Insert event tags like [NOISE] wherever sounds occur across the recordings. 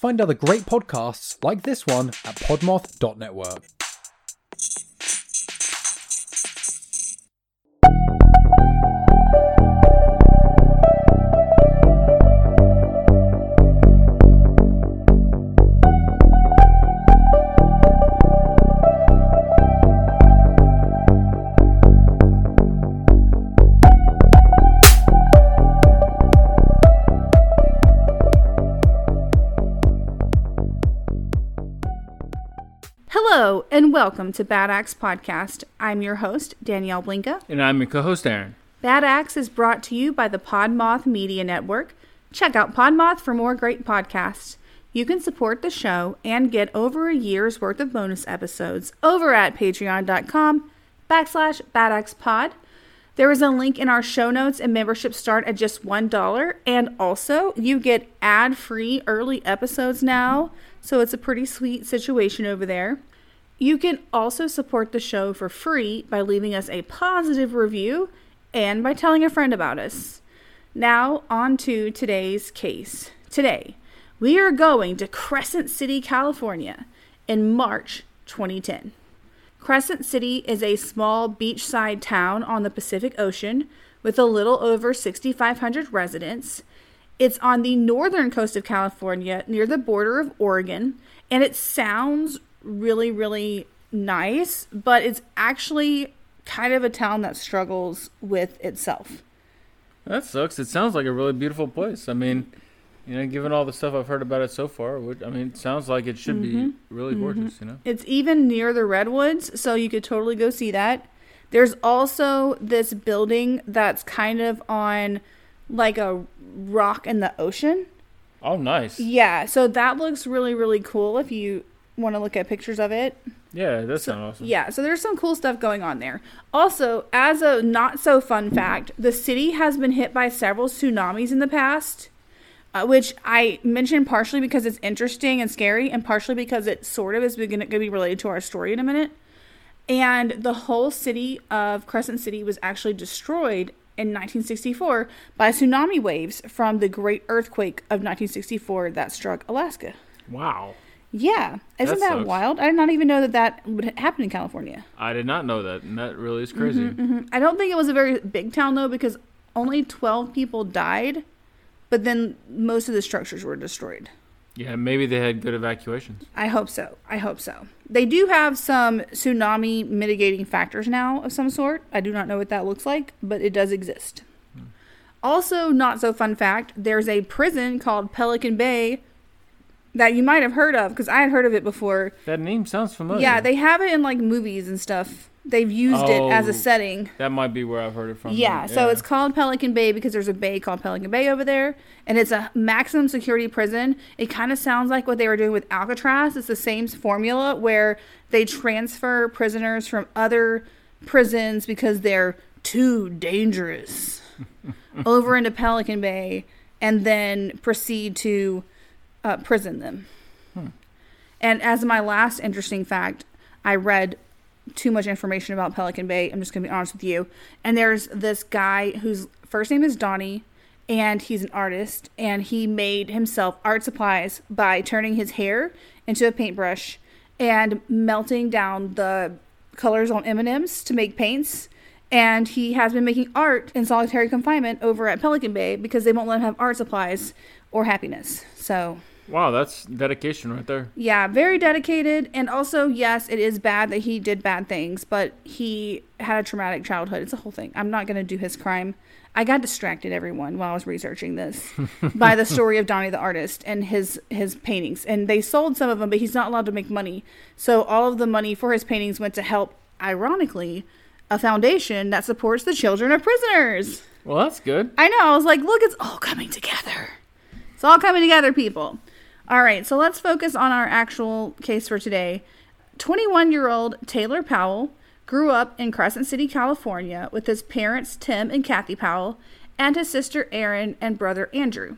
Find other great podcasts like this one at podmoth.network. welcome to Bad Axe Podcast. I'm your host, Danielle Blinka. And I'm your co-host Aaron. Bad Axe is brought to you by the Podmoth Media Network. Check out Podmoth for more great podcasts. You can support the show and get over a year's worth of bonus episodes over at patreon.com backslash badaxepod. There is a link in our show notes and membership start at just $1. And also, you get ad free early episodes now. So it's a pretty sweet situation over there. You can also support the show for free by leaving us a positive review and by telling a friend about us. Now, on to today's case. Today, we are going to Crescent City, California in March 2010. Crescent City is a small beachside town on the Pacific Ocean with a little over 6,500 residents. It's on the northern coast of California near the border of Oregon, and it sounds really, really nice, but it's actually kind of a town that struggles with itself. That sucks. It sounds like a really beautiful place. I mean, you know, given all the stuff I've heard about it so far, which, I mean, it sounds like it should be mm-hmm. really mm-hmm. gorgeous. You know. It's even near the redwoods, so you could totally go see that. There's also this building that's kind of on like a rock in the ocean. Oh, nice. Yeah, so that looks really really cool if you want to look at pictures of it. Yeah, that sounds awesome. Yeah, so there's some cool stuff going on there. Also, as a not so fun fact, the city has been hit by several tsunamis in the past, uh, which I mentioned partially because it's interesting and scary, and partially because it sort of is going to be related to our story in a minute. And the whole city of Crescent City was actually destroyed in 1964 by tsunami waves from the Great Earthquake of 1964 that struck Alaska. Wow. Yeah, isn't That that, wild? I did not even know that that would happen in California. I did not know that, and that really is crazy. Mhm. I don't think it was a very big town though, because only 12 people died, but then most of the structures were destroyed. Yeah, maybe they had good evacuations. I hope so. I hope so. They do have some tsunami mitigating factors now of some sort. I do not know what that looks like, but it does exist. Also, not so fun fact there's a prison called Pelican Bay that you might have heard of because I had heard of it before. That name sounds familiar. Yeah, they have it in like movies and stuff. They've used it as Oh. a setting. That might be where I've heard it from. Yeah, so it's called Pelican Bay because there's a bay called Pelican Bay over there, and it's a maximum security prison. It kind of sounds like what they were doing with Alcatraz. It's the same formula where they transfer prisoners from other prisons because they're too dangerous [LAUGHS] over into Pelican Bay and then proceed to uh, prison them. And as my last interesting fact, I read too much information about Pelican Bay. I'm just going to be honest with you. And there's this guy whose first name is Donnie, and he's an artist, and he made himself art supplies by turning his hair into a paintbrush and melting down the colors on M&Ms to make paints. And he has been making art in solitary confinement over at Pelican Bay because they won't let him have art supplies or happiness. So Wow, that's dedication right there. yeah, very dedicated. And also, yes, it is bad that he did bad things, but he had a traumatic childhood. It's a whole thing. I'm not going to do his crime. I got distracted, everyone, while I was researching this [LAUGHS] by the story of Donnie the artist and his his paintings. And they sold some of them, but he's not allowed to make money. So all of the money for his paintings went to help, ironically, a foundation that supports the children of prisoners. Well, that's good. I know. I was like, look, it's all coming together. It's all coming together, people. All right, so let's focus on our actual case for today. 21 year old Taylor Powell grew up in Crescent City, California, with his parents, Tim and Kathy Powell, and his sister, Erin, and brother, Andrew.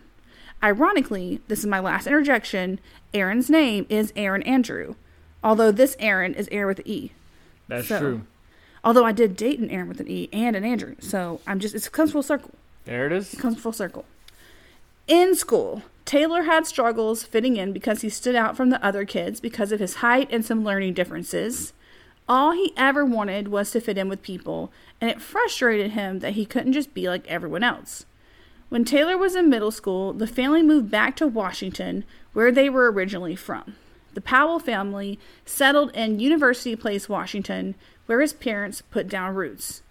Ironically, this is my last interjection. Aaron's name is Aaron Andrew, although this Aaron is Aaron with an E. That's So- true. Although I did date an Aaron with an E and an Andrew, so I'm just, it comes full circle There it is. It comes full circle. In school, Taylor had struggles fitting in because he stood out from the other kids because of his height and some learning differences. All he ever wanted was to fit in with people, and it frustrated him that he couldn't just be like everyone else. When Taylor was in middle school, the family moved back to Washington, where they were originally from. The Powell family settled in University Place, Washington, where his parents put down roots.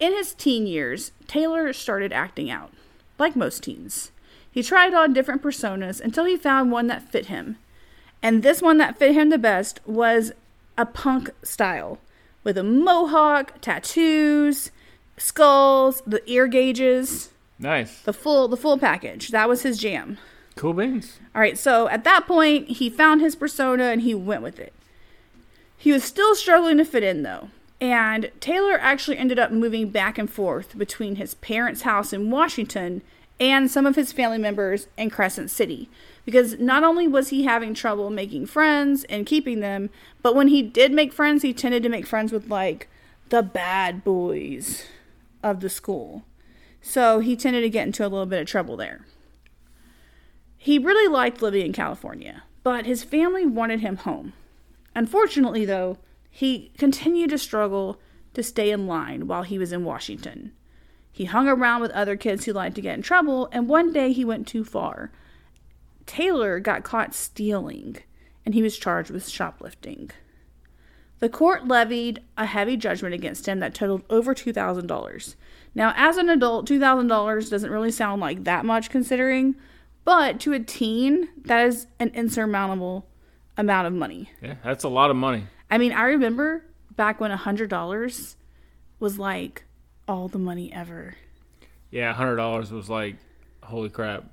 In his teen years, Taylor started acting out, like most teens. He tried on different personas until he found one that fit him. And this one that fit him the best was a punk style with a mohawk, tattoos, skulls, the ear gauges, Nice. the full the full package. That was his jam. Cool beans. All right, so at that point, he found his persona and he went with it. He was still struggling to fit in though. And Taylor actually ended up moving back and forth between his parents' house in Washington and some of his family members in Crescent City. Because not only was he having trouble making friends and keeping them, but when he did make friends, he tended to make friends with like the bad boys of the school. So he tended to get into a little bit of trouble there. He really liked living in California, but his family wanted him home. Unfortunately, though, he continued to struggle to stay in line while he was in Washington. He hung around with other kids who liked to get in trouble, and one day he went too far. Taylor got caught stealing, and he was charged with shoplifting. The court levied a heavy judgment against him that totaled over $2,000. Now, as an adult, $2,000 doesn't really sound like that much considering, but to a teen, that is an insurmountable amount of money. Yeah, that's a lot of money. I mean, I remember back when $100 was like all the money ever. Yeah, hundred dollars was like, holy crap.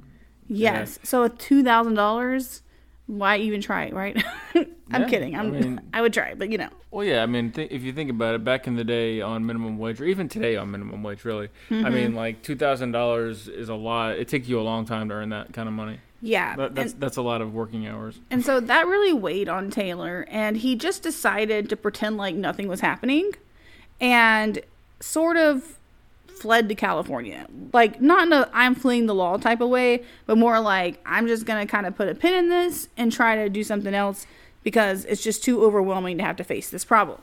Yes. So with $2,000, why even try it, right? [LAUGHS] I'm Yeah, kidding. I'm, I [LAUGHS] I, would try, but you know. Well, yeah, I mean, th- if you think about it, back in the day on minimum wage, or even today on minimum wage, really, I Mm-hmm. mean, like two thousand dollars is a lot. It takes you a long time to earn that kind of money. Yeah. That, that's and, that's a lot of working hours. and so that really weighed on Taylor, and he just decided to pretend like nothing was happening and sort of fled to California. Like, not in a I'm fleeing the law type of way, but more like I'm just going to kind of put a pin in this and try to do something else because it's just too overwhelming to have to face this problem.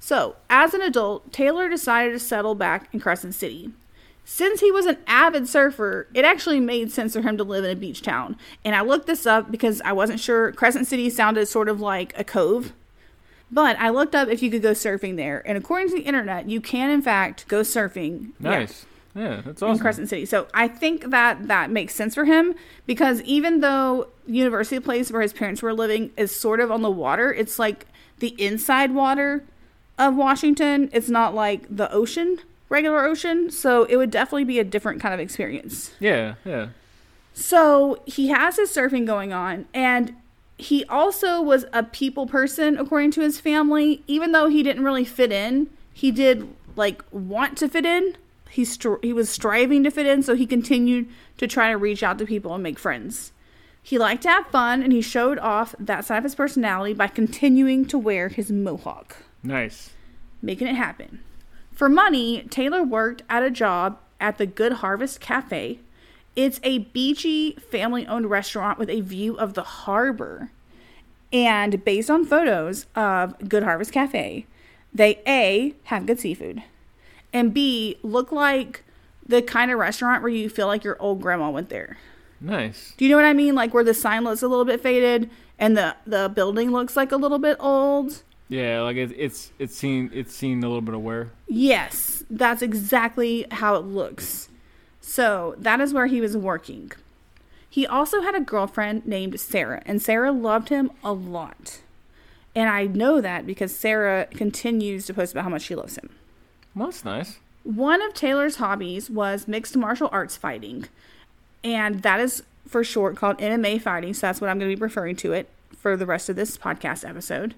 So, as an adult, Taylor decided to settle back in Crescent City. Since he was an avid surfer, it actually made sense for him to live in a beach town. And I looked this up because I wasn't sure. Crescent City sounded sort of like a cove. But I looked up if you could go surfing there. And according to the internet, you can, in fact, go surfing. Nice. Yeah, that's in awesome. Crescent City. So I think that that makes sense for him because even though University Place where his parents were living is sort of on the water, it's like the inside water of Washington. It's not like the ocean, regular ocean. So it would definitely be a different kind of experience. Yeah, yeah. So he has his surfing going on, and he also was a people person, according to his family. Even though he didn't really fit in, he did like want to fit in. He str- he was striving to fit in, so he continued to try to reach out to people and make friends. He liked to have fun, and he showed off that side of his personality by continuing to wear his mohawk Nice. making it happen. For money, Taylor worked at a job at the Good Harvest Cafe. It's a beachy, family owned restaurant with a view of the harbor. And based on photos of Good Harvest Cafe, they A, have good seafood, and B, look like the kind of restaurant where you feel like your old grandma went there. Nice. Do you know what I mean? Like where the sign looks a little bit faded and the, the building looks like a little bit old. Yeah, like it, it's it's seen it's seen a little bit of wear. Yes, that's exactly how it looks. So that is where he was working. He also had a girlfriend named Sarah, and Sarah loved him a lot. And I know that because Sarah continues to post about how much she loves him. Well, that's nice. One of Taylor's hobbies was mixed martial arts fighting, and that is for short called MMA fighting. So that's what I'm going to be referring to it for the rest of this podcast episode.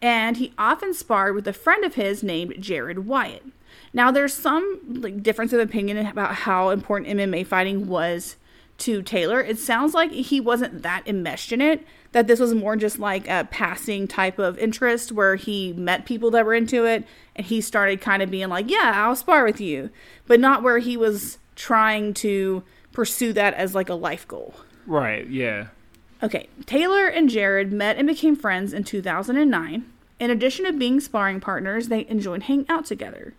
And he often sparred with a friend of his named Jared Wyatt. Now, there's some like difference of opinion about how important MMA fighting was to Taylor. It sounds like he wasn't that enmeshed in it. That this was more just like a passing type of interest where he met people that were into it and he started kind of being like, Yeah, I'll spar with you. But not where he was trying to pursue that as like a life goal. Right. Yeah. Okay, Taylor and Jared met and became friends in 2009. In addition to being sparring partners, they enjoyed hanging out together.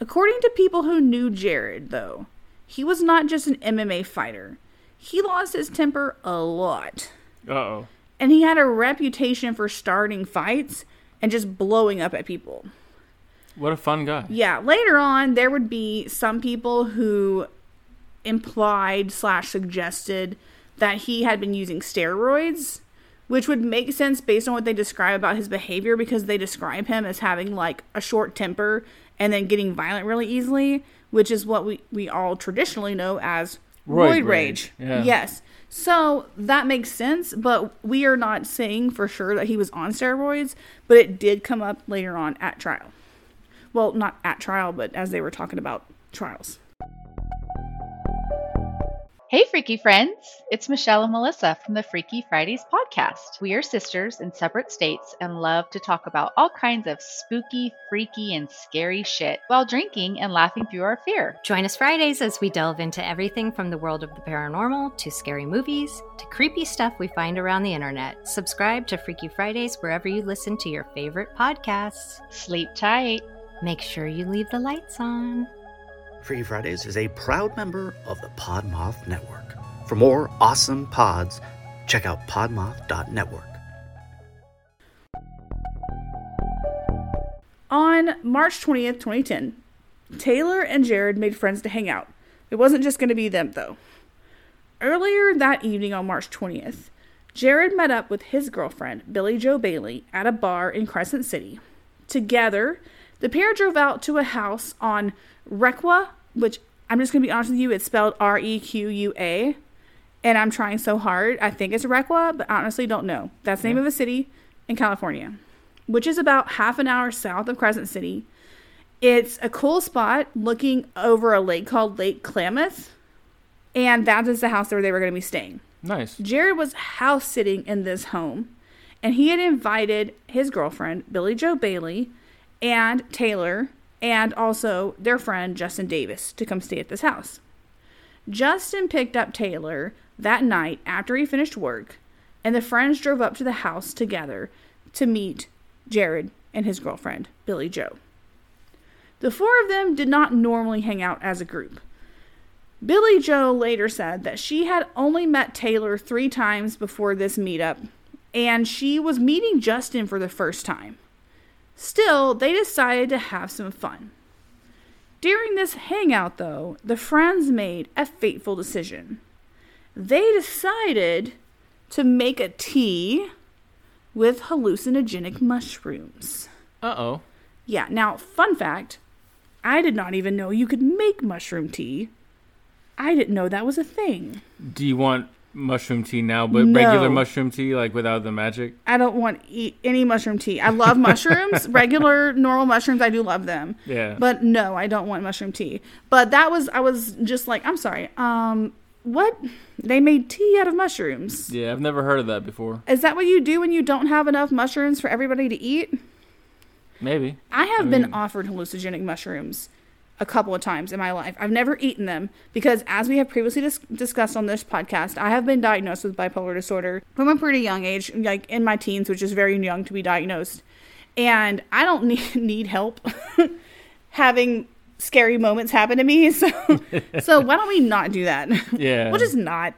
According to people who knew Jared, though, he was not just an MMA fighter. He lost his temper a lot. Uh oh. And he had a reputation for starting fights and just blowing up at people. What a fun guy. Yeah, later on, there would be some people who implied slash suggested that he had been using steroids, which would make sense based on what they describe about his behavior because they describe him as having like a short temper and then getting violent really easily, which is what we, we all traditionally know as Roid roid, rage, rage. yeah. Yes. So that makes sense, but we are not saying for sure that he was on steroids, but it did come up later on at trial. Well, not at trial, but as they were talking about trials. Hey, freaky friends! It's Michelle and Melissa from the Freaky Fridays podcast. We are sisters in separate states and love to talk about all kinds of spooky, freaky, and scary shit while drinking and laughing through our fear. Join us Fridays as we delve into everything from the world of the paranormal to scary movies to creepy stuff we find around the internet. Subscribe to Freaky Fridays wherever you listen to your favorite podcasts. Sleep tight. Make sure you leave the lights on. Freaky Fridays is a proud member of the Podmoth Network. For more awesome pods, check out podmoth.network. On March 20th, 2010, Taylor and Jared made friends to hang out. It wasn't just going to be them, though. Earlier that evening on March 20th, Jared met up with his girlfriend, Billy Joe Bailey, at a bar in Crescent City. Together, the pair drove out to a house on Requa, which I'm just going to be honest with you, it's spelled R E Q U A. And I'm trying so hard. I think it's Requa, but honestly don't know. That's the name of a city in California, which is about half an hour south of Crescent City. It's a cool spot looking over a lake called Lake Klamath. And that is the house where they were going to be staying. Nice. Jared was house sitting in this home, and he had invited his girlfriend, Billy Joe Bailey, and Taylor, and also their friend, Justin Davis, to come stay at this house. Justin picked up Taylor that night after he finished work, and the friends drove up to the house together to meet Jared and his girlfriend, Billy Joe. The four of them did not normally hang out as a group. Billy Joe later said that she had only met Taylor three times before this meetup, and she was meeting Justin for the first time. Still, they decided to have some fun. During this hangout, though, the friends made a fateful decision. They decided to make a tea with hallucinogenic mushrooms. Uh oh. Yeah, now, fun fact I did not even know you could make mushroom tea. I didn't know that was a thing. Do you want mushroom tea now, but No. regular mushroom tea, like without the magic? I don't want eat any mushroom tea. I love mushrooms, [LAUGHS] regular, normal mushrooms. I do love them. Yeah. But no, I don't want mushroom tea. But that was, I was just like, I'm sorry. Um, what? They made tea out of mushrooms. Yeah, I've never heard of that before. Is that what you do when you don't have enough mushrooms for everybody to eat? Maybe. I have I been mean- offered hallucinogenic mushrooms a couple of times in my life. I've never eaten them because, as we have previously dis- discussed on this podcast, I have been diagnosed with bipolar disorder from a pretty young age, like in my teens, which is very young to be diagnosed. And I don't [LAUGHS] need, need help [LAUGHS] having scary moments happen to me. [LAUGHS] So, so why don't we not do that? Yeah. we'll just not.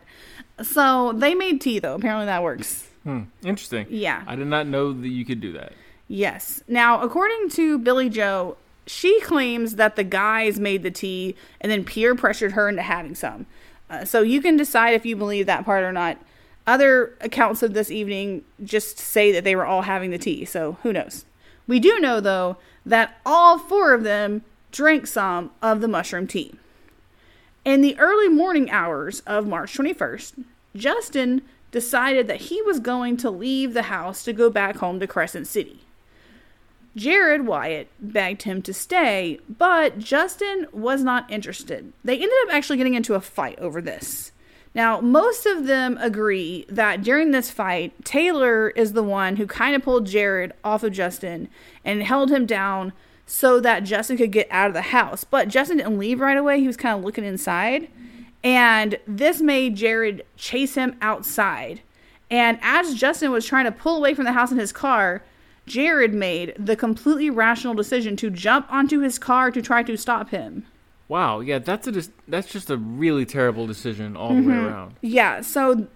So they made tea though. Apparently that works. Hmm. Interesting. Yeah. I did not know that you could do that. Yes. Now, according to Billy Joe, she claims that the guys made the tea and then peer pressured her into having some. Uh, so you can decide if you believe that part or not. Other accounts of this evening just say that they were all having the tea, so who knows? We do know, though, that all four of them drank some of the mushroom tea. In the early morning hours of March 21st, Justin decided that he was going to leave the house to go back home to Crescent City. Jared Wyatt begged him to stay, but Justin was not interested. They ended up actually getting into a fight over this. Now, most of them agree that during this fight, Taylor is the one who kind of pulled Jared off of Justin and held him down so that Justin could get out of the house. But Justin didn't leave right away. He was kind of looking inside. And this made Jared chase him outside. And as Justin was trying to pull away from the house in his car, Jared made the completely rational decision to jump onto his car to try to stop him. Wow, yeah, that's a dis- that's just a really terrible decision all the way mm-hmm. around. Yeah, so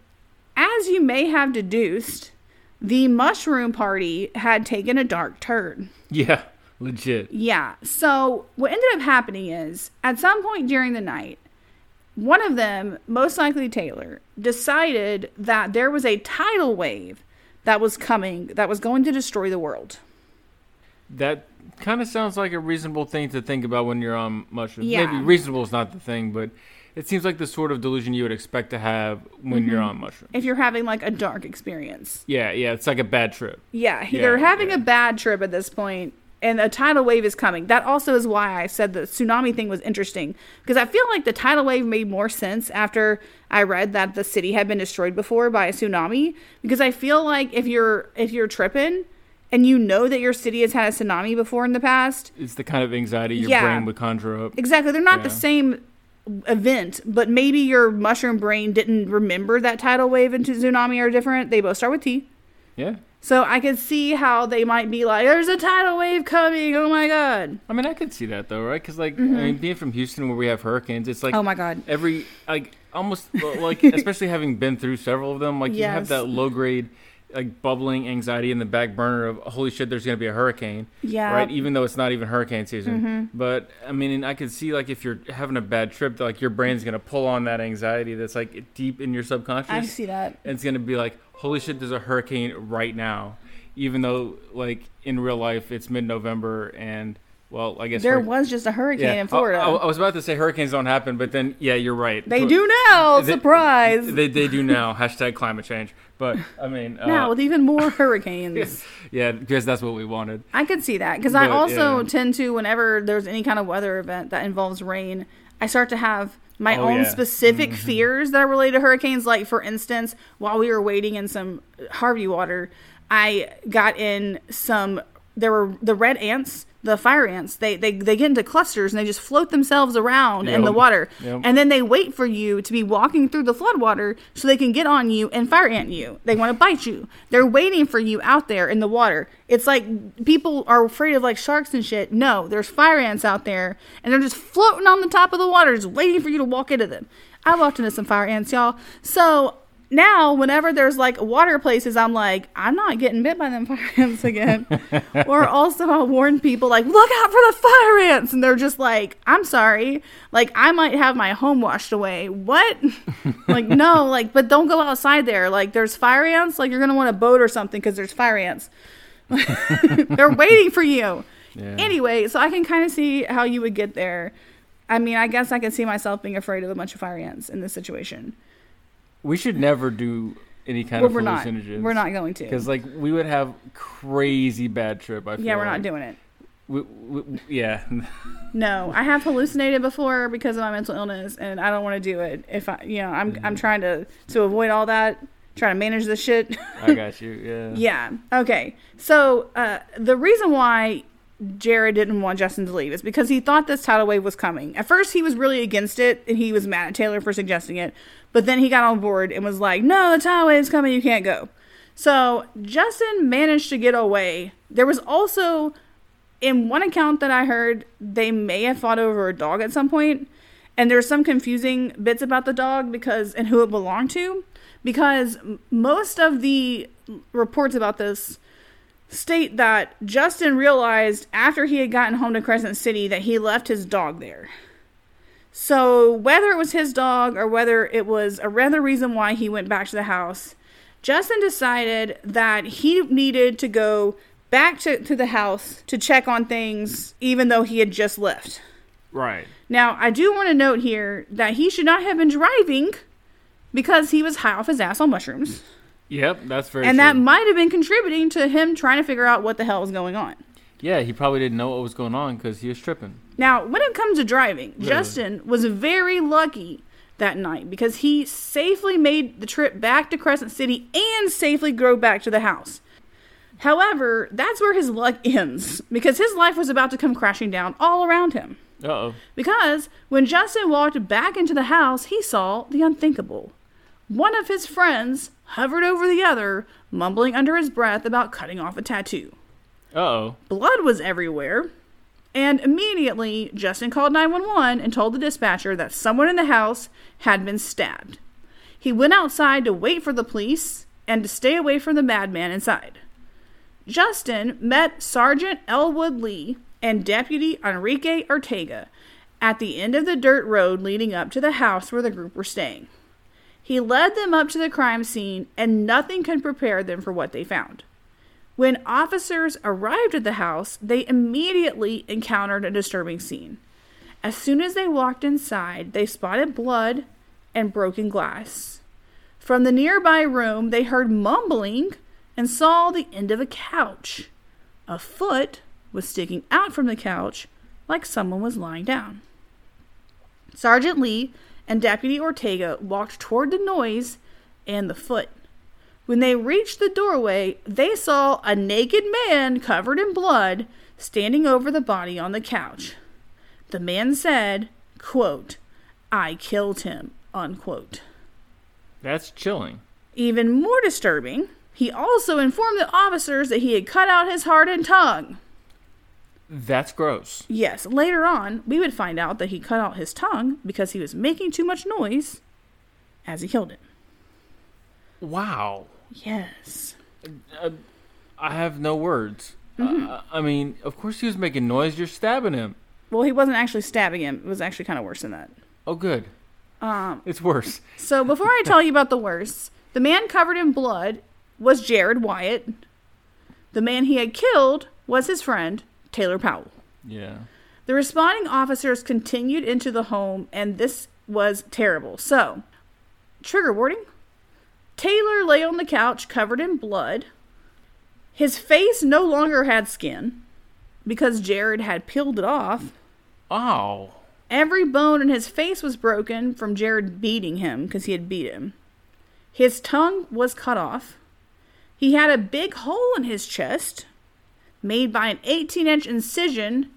as you may have deduced, the mushroom party had taken a dark turn. Yeah, legit. Yeah. So what ended up happening is at some point during the night, one of them, most likely Taylor, decided that there was a tidal wave that was coming that was going to destroy the world. That kind of sounds like a reasonable thing to think about when you're um, on mushrooms. Yeah. Maybe reasonable is not the thing, but it seems like the sort of delusion you would expect to have when you're mm-hmm. on mushrooms. If you're having like a dark experience. Yeah, yeah, it's like a bad trip. Yeah, Yeah, they're having yeah. a bad trip at this point, and a tidal wave is coming. That also is why I said the tsunami thing was interesting because I feel like the tidal wave made more sense after I read that the city had been destroyed before by a tsunami. Because I feel like if you're if you're tripping and you know that your city has had a tsunami before in the past, It's the kind of anxiety your Yeah. brain would conjure up. exactly, they're not the same event, but maybe your mushroom brain didn't remember that tidal wave and tsunami are different. They both start with T. Yeah. So I could see how they might be like, "There's a tidal wave coming! Oh my god! I mean, I could see that though, right? Because like, I mean, being from Houston where we have hurricanes, it's like Mm-hmm. Oh my god!" every like almost like [LAUGHS] especially having been through several of them, like you have that low grade like bubbling anxiety in the back burner of holy shit, there's gonna be a hurricane. Yeah. Right. Even though it's not even hurricane season, mm-hmm. but I mean, and I could see like if you're having a bad trip, like your brain's gonna pull on that anxiety that's like deep in your subconscious. I see that. and it's gonna be like, holy shit, there's a hurricane right now, even though like in real life it's mid-November and well, I guess There was just a hurricane yeah. in Florida. I, I was about to say hurricanes don't happen, but then yeah, you're right. they do now. They- Surprise! They they do now. [LAUGHS] Hashtag climate change. But I mean, uh, now with even more [LAUGHS] hurricanes. [LAUGHS] yeah, because that's what we wanted. I could see that because I also yeah. tend to, whenever there's any kind of weather event that involves rain, I start to have my Oh, own yeah. specific fears that are related to hurricanes. Like, for instance, while we were waiting in some Harvey water, I got in some. There were the red ants, the fire ants. They they they get into clusters and they just float themselves around in the water, Yep. and then they wait for you to be walking through the floodwater so they can get on you and fire ant you. They want to bite you. They're waiting for you out there in the water. It's like people are afraid of like sharks and shit. No, there's fire ants out there and they're just floating on the top of the water, just waiting for you to walk into them. I walked into some fire ants, y'all. So now, whenever there's like water places, I'm like, I'm not getting bit by them fire [LAUGHS] ants again. or also, I'll warn people like, look out for the fire ants, and they're just like, I'm sorry, like I might have my home washed away. What? [LAUGHS] like no, like but don't go outside there. Like there's fire ants. Like you're gonna want a boat or something because there's fire ants. [LAUGHS] they're waiting for you. Yeah. Anyway, so I can kind of see how you would get there. I mean, I guess I can see myself being afraid of a bunch of fire ants in this situation. We should never do any kind Well, of we're not. We're not going to. because like we would have crazy bad trip. I feel Yeah, we're not doing it. We, we, yeah, No, [LAUGHS] I have hallucinated before because of my mental illness, and I don't want to do it. If I, you know, I'm Mm-hmm. I'm trying to to avoid all that, trying to manage this shit. I got [LAUGHS] you. Yeah. yeah. Okay. So uh, the reason why Jared didn't want Justin to leave is because he thought this tidal wave was coming. At first, he was really against it, and he was mad at Taylor for suggesting it. But then he got on board and was like, "No, the tidal wave's coming. You can't go." So Justin managed to get away. There was also in one account that I heard, they may have fought over a dog at some point, and there's some confusing bits about the dog because and who it belonged to, because most of the reports about this state that Justin realized after he had gotten home to Crescent City that he left his dog there. So whether it was his dog or whether it was a rather reason why he went back to the house, Justin decided that he needed to go back to, to the house to check on things even though he had just left. Right. Now, I do want to note here that he should not have been driving because he was high off his ass on mushrooms. Yep, that's very. and true. that might have been contributing to him trying to figure out what the hell was going on. Yeah, he probably didn't know what was going on because he was tripping. Now, when it comes to driving, Justin was very lucky that night because he safely made the trip back to Crescent City and safely drove back to the house. However, that's where his luck [LAUGHS] ends because his life was about to come crashing down all around him. Uh oh. Because when Justin walked back into the house, he saw the unthinkable. One of his friends hovered over the other, mumbling under his breath about cutting off a tattoo. Uh oh. Blood was everywhere. And immediately, Justin called 911 and told the dispatcher that someone in the house had been stabbed. He went outside to wait for the police and to stay away from the madman inside. Justin met Sergeant Elwood Lee and Deputy Enrique Ortega at the end of the dirt road leading up to the house where the group were staying. He led them up to the crime scene, and nothing could prepare them for what they found. When officers arrived at the house, they immediately encountered a disturbing scene. As soon as they walked inside, they spotted blood and broken glass. From the nearby room, they heard mumbling and saw the end of a couch. A foot was sticking out from the couch like someone was lying down. Sergeant Lee and Deputy Ortega walked toward the noise and the foot. When they reached the doorway, they saw a naked man covered in blood standing over the body on the couch. The man said, quote, I killed him, unquote. That's chilling. Even more disturbing, he also informed the officers that he had cut out his heart and tongue. That's gross. Yes, later on, we would find out that he cut out his tongue because he was making too much noise as he killed it. Wow. Yes. I have no words. Mm-hmm. Uh, I mean, of course he was making noise. You're stabbing him. Well, he wasn't actually stabbing him. It was actually kind of worse than that. Oh, good. Um, It's worse. so before I tell you about the worst, the man covered in blood was Jared Wyatt. The man he had killed was his friend, Taylor Powell. Yeah. The responding officers continued into the home, and this was terrible. So, trigger warning Taylor lay on the couch covered in blood. His face no longer had skin because Jared had peeled it off. Oh. Every bone in his face was broken from Jared beating him because he had beat him. His tongue was cut off. He had a big hole in his chest made by an 18 inch incision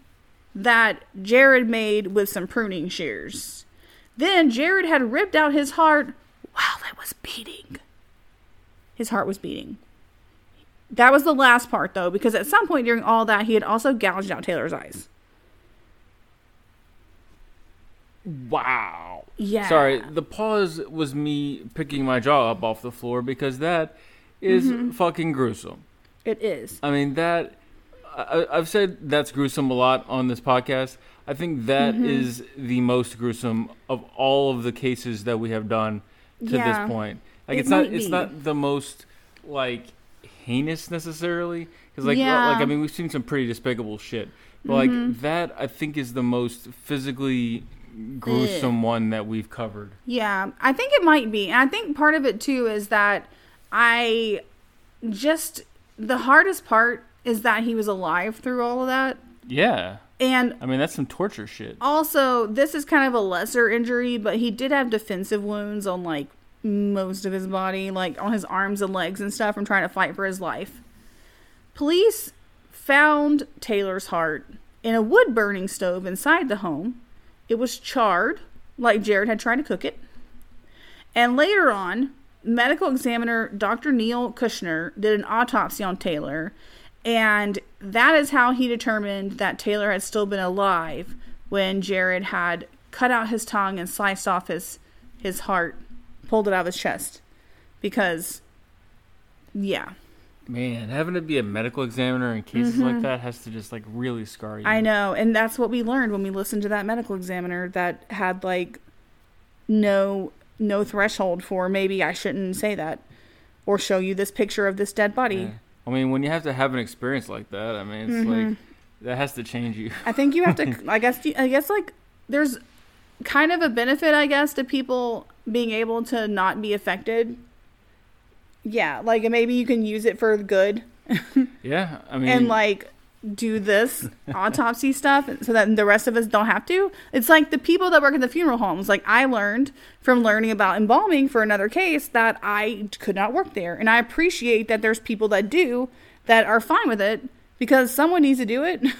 that Jared made with some pruning shears. Then Jared had ripped out his heart while it was beating. His heart was beating. That was the last part, though, because at some point during all that, he had also gouged out Taylor's eyes. Wow. Yeah. Sorry, the pause was me picking my jaw up off the floor because that is Mm-hmm. fucking gruesome. It is. I mean, that. I, I've said that's gruesome a lot on this podcast. I think that Mm-hmm. is the most gruesome of all of the cases that we have done to Yeah. this point. Like It it's not might it's not the most like heinous necessarily because like Yeah. like I mean we've seen some pretty despicable shit, but like that I think is the most physically gruesome one that we've covered. Yeah, I think it might be. And I think part of it too is that I just the hardest part is that he was alive through all of that. Yeah, And I mean that's some torture shit. also, this is kind of a lesser injury, but he did have defensive wounds on like most of his body, like on his arms and legs and stuff from trying to fight for his life. Police found Taylor's heart in a wood burning stove inside the home. It was charred, like Jared had tried to cook it. And later on, medical examiner Dr. Neil Kushner did an autopsy on Taylor, and that is how he determined that Taylor had still been alive when Jared had cut out his tongue and sliced off his his heart, pulled it out of his chest. Because yeah, Man, having to be a medical examiner in cases like that has to just like really scar you. Mm-hmm. I know, and that's what we learned when we listened to that medical examiner that had like no no threshold for maybe I shouldn't say that or show you this picture of this dead body. Yeah. I mean, when you have to have an experience like that, I mean, it's Mm-hmm. like that has to change you. I think you have to. [LAUGHS] I guess. I guess like there's kind of a benefit, I guess, to people being able to not be affected. Yeah, like maybe you can use it for good [LAUGHS] yeah, I mean, and like do this [LAUGHS] autopsy stuff so that the rest of us don't have to. It's like the people that work in the funeral homes. Like I learned from learning about embalming for another case that I could not work there. And I appreciate that there's people that do that are fine with it because someone needs to do it. [LAUGHS]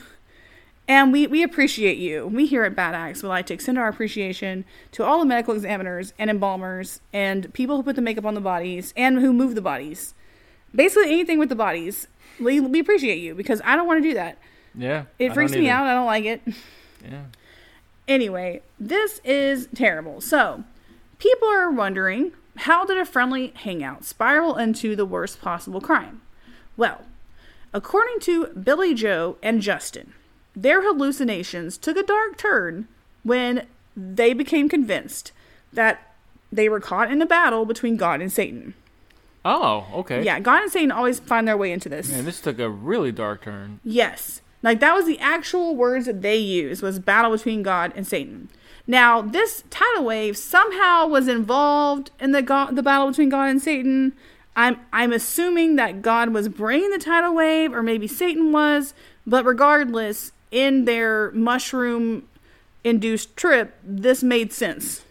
And we, we appreciate you. We here at Bad Axe would like to extend our appreciation to all the medical examiners and embalmers and people who put the makeup on the bodies and who move the bodies. Basically, anything with the bodies. We, we appreciate you because I don't want to do that. Yeah. It freaks me out. I don't like it. Yeah. Anyway, this is terrible. So, people are wondering how did a friendly hangout spiral into the worst possible crime? Well, according to Billy Joe and Justin, their hallucinations took a dark turn when they became convinced that they were caught in a battle between God and Satan. Oh, okay. Yeah, God and Satan always find their way into this. Man, this took a really dark turn. Yes. Like that was the actual words that they used was battle between God and Satan. Now, this tidal wave somehow was involved in the God, the battle between God and Satan. I'm I'm assuming that God was bringing the tidal wave or maybe Satan was, but regardless, in their mushroom induced trip, this made sense.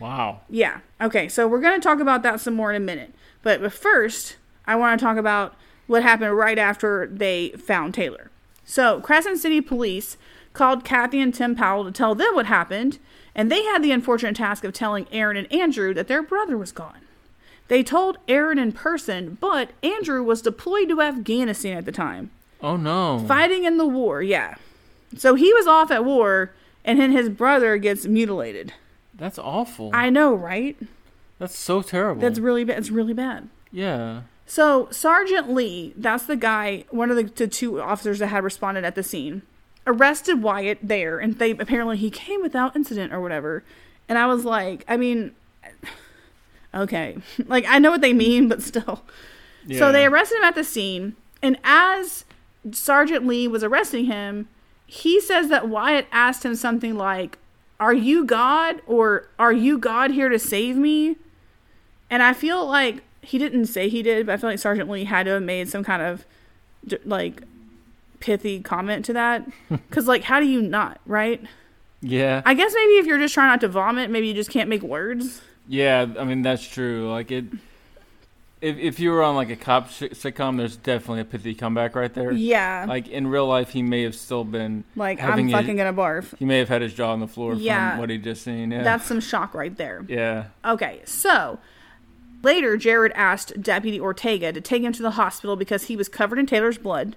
Wow. Yeah. Okay, so we're going to talk about that some more in a minute. But, but first, I want to talk about what happened right after they found Taylor. So, Crescent City Police called Kathy and Tim Powell to tell them what happened, and they had the unfortunate task of telling Erin and Andrew that their brother was gone. They told Erin in person, but Andrew was deployed to Afghanistan at the time, Oh no. fighting in the war, yeah. So he was off at war, and then his brother gets mutilated. That's awful. I know, right? That's so terrible. That's really bad. It's really bad. yeah. So Sergeant Lee, that's the guy, one of the, the two officers that had responded at the scene, arrested Wyatt there, and they apparently he came without incident or whatever. And I was like, I mean, [SIGHS] okay, [LAUGHS] like I know what they mean, but still. So they arrested him at the scene, and as Sergeant Lee was arresting him, he says that Wyatt asked him something like, "Are you God or are you God here to save me?" And I feel like he didn't say he did, but I feel like Sergeant Lee had to have made some kind of like pithy comment to that. [LAUGHS] Because like, how do you not right? Yeah. I guess maybe if you're just trying not to vomit, maybe you just can't make words. Yeah, I mean that's true. Like it, if if you were on like a cop sh- sitcom, there's definitely a pithy comeback right there. Yeah, like, in real life, he may have still been like I'm fucking his- gonna barf. He may have had his jaw on the floor Yeah. from what he just seen. Yeah. That's some shock right there. yeah. Okay, so later Jared asked Deputy Ortega to take him to the hospital because he was covered in Taylor's blood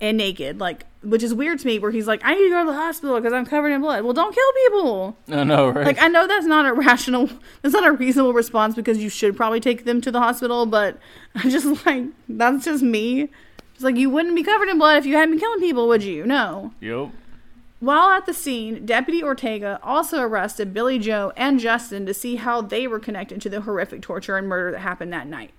and naked, like which is weird to me. Where he's like, "I need to go to the hospital because I'm covered in blood." Well, don't kill people. I know, right? Like I know that's not a rational, that's not a reasonable response because you should probably take them to the hospital. But [LAUGHS] I just like that's just me. It's like you wouldn't be covered in blood if you hadn't been killing people, would you? No. yep. While at the scene, Deputy Ortega also arrested Billy Joe and Justin to see how they were connected to the horrific torture and murder that happened that night.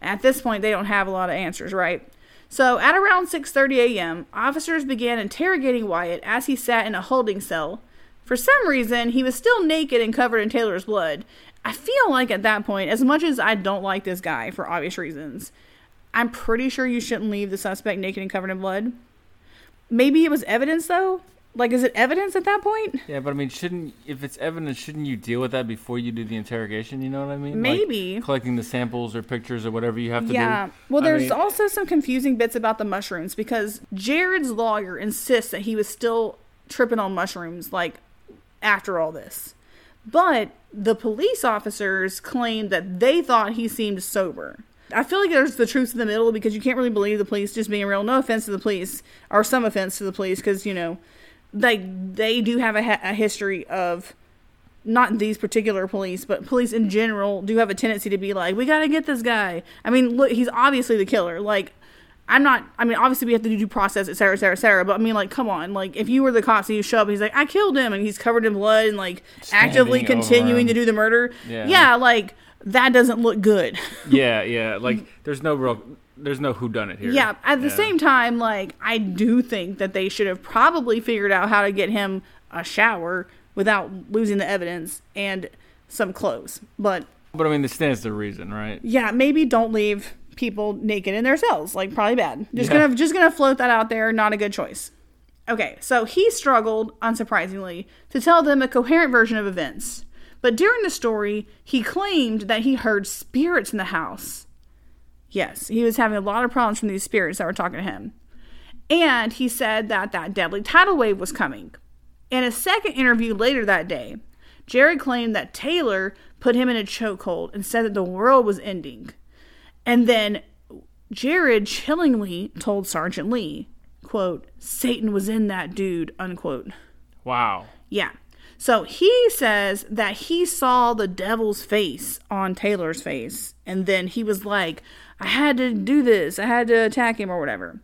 At this point, they don't have a lot of answers, right? So, at around 6:30 a.m., officers began interrogating Wyatt as he sat in a holding cell. For some reason, he was still naked and covered in Taylor's blood. I feel like at that point, as much as I don't like this guy for obvious reasons, I'm pretty sure you shouldn't leave the suspect naked and covered in blood. Maybe it was evidence though. Like, is it evidence at that point? Yeah, but I mean, shouldn't if it's evidence, shouldn't you deal with that before you do the interrogation? You know what I mean? Like, Maybe. collecting the samples or pictures or whatever you have to Yeah. do. Yeah. Well, I there's mean- also some confusing bits about the mushrooms because Jared's lawyer insists that he was still tripping on mushrooms, like after all this. But the police officers claim that they thought he seemed sober. I feel like there's the truth in the middle because you can't really believe the police just being real. No offense to the police, or some offense to the police, because you know, like they do have a, ha- a history of not these particular police, but police in general do have a tendency to be like, we got to get this guy. I mean, look, he's obviously the killer. Like, I'm not, I mean, obviously we have to do due process, et cetera, et cetera, et cetera. But I mean, like, come on. Like, if you were the cops and you show up he's like, I killed him, and he's covered in blood and like actively Standing over continuing to do the murder, Yeah. yeah, like, that doesn't look good. [LAUGHS] Yeah, yeah. Like there's no real, there's no who done it here. Yeah, at the same time, like I do think that they should have probably figured out how to get him a shower without losing the evidence and some clothes. But But I mean, this stands the reason, right? yeah, maybe don't leave people naked in their cells. Like probably bad. Just Yeah. gonna just gonna float that out there. Not a good choice. Okay, so he struggled, unsurprisingly, to tell them a coherent version of events. But during the story, he claimed that he heard spirits in the house. Yes, he was having a lot of problems from these spirits that were talking to him. And he said that that deadly tidal wave was coming. In a second interview later that day, Jared claimed that Taylor put him in a chokehold and said that the world was ending. And then Jared chillingly told Sergeant Lee, quote, Satan was in that dude, unquote. Wow. Yeah. So he says that he saw the devil's face on Taylor's face, and then he was like, I had to do this, I had to attack him or whatever.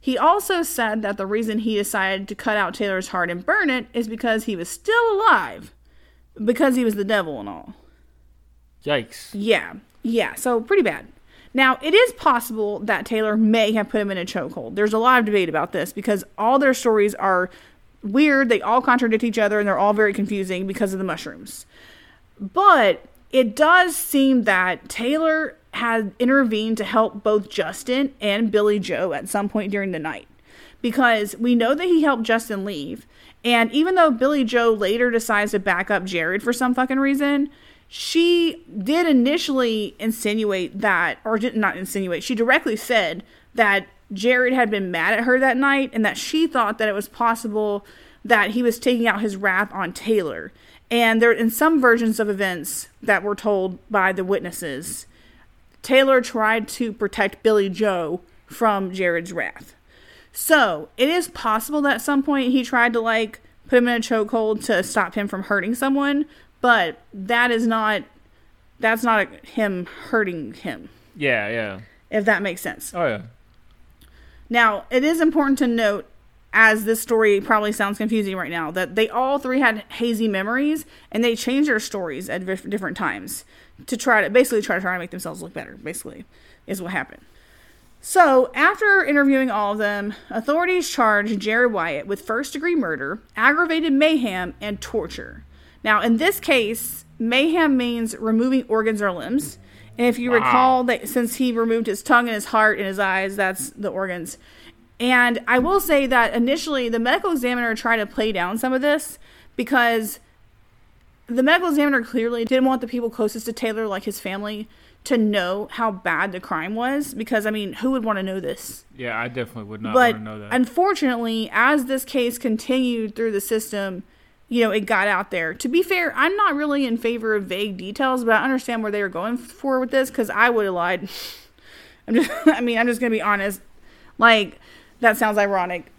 He also said that the reason he decided to cut out Taylor's heart and burn it is because he was still alive, because he was the devil and all. Yikes. Yeah, yeah, so pretty bad. Now, it is possible that Taylor may have put him in a chokehold. There's a lot of debate about this because all their stories are weird. They all contradict each other and they're all very confusing because of the mushrooms. But it does seem that Taylor had intervened to help both Justin and Billy Joe at some point during the night. Because we know that he helped Justin leave. And even though Billy Joe later decides to back up Jared for some fucking reason, she did initially insinuate that, or did not insinuate, she directly said that Jared had been mad at her that night and that she thought that it was possible that he was taking out his wrath on Taylor. And there, in some versions of events that were told by the witnesses, Taylor tried to protect Billy Joe from Jared's wrath. So it is possible that at some point he tried to like put him in a chokehold to stop him from hurting someone, but that is not that's not him hurting him. Yeah, yeah. If that makes sense. Oh yeah. Now, it is important to note, as this story probably sounds confusing right now, that they all three had hazy memories and they changed their stories at different times to try to basically try to try to make themselves look better. Basically, is what happened. So, after interviewing all of them, authorities charged Jerry Wyatt with first degree murder, aggravated mayhem, and torture. Now, in this case, mayhem means removing organs or limbs. And if you wow. recall that since he removed his tongue and his heart and his eyes, that's the organs. And I will say that initially the medical examiner tried to play down some of this because the medical examiner clearly didn't want the people closest to Taylor, like his family, to know how bad the crime was because I mean, who would want to know this? Yeah, I definitely would not but want to know that. Unfortunately, as this case continued through the system, you know, it got out there. To be fair, I'm not really in favor of vague details, but I understand where they were going for with this because I would have lied. [LAUGHS] I'm just, [LAUGHS] I mean, I'm just gonna be honest. Like, that sounds ironic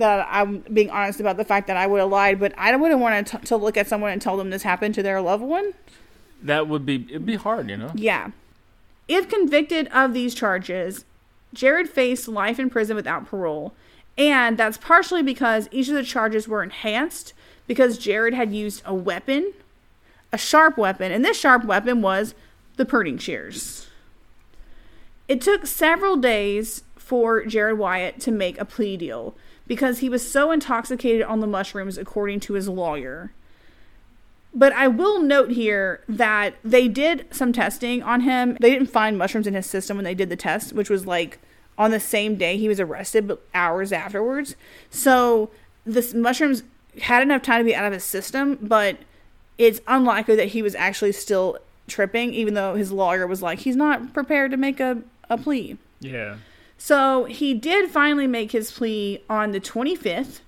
that I'm being honest about the fact that I would have lied, but I wouldn't want to, to look at someone and tell them this happened to their loved one. That would be, it'd be hard, you know? Yeah. If convicted of these charges, Jared faced life in prison without parole, and that's partially because each of the charges were enhanced because Jared had used a weapon, a sharp weapon, and this sharp weapon was the pruning shears. It took several days for Jared Wyatt to make a plea deal because he was so intoxicated on the mushrooms, according to his lawyer. But I will note here that they did some testing on him. They didn't find mushrooms in his system when they did the test, which was like on the same day he was arrested, but hours afterwards. So the mushrooms had enough time to be out of his system, but it's unlikely that he was actually still tripping, even though his lawyer was like, he's not prepared to make a, a plea. Yeah. So he did finally make his plea on the 25th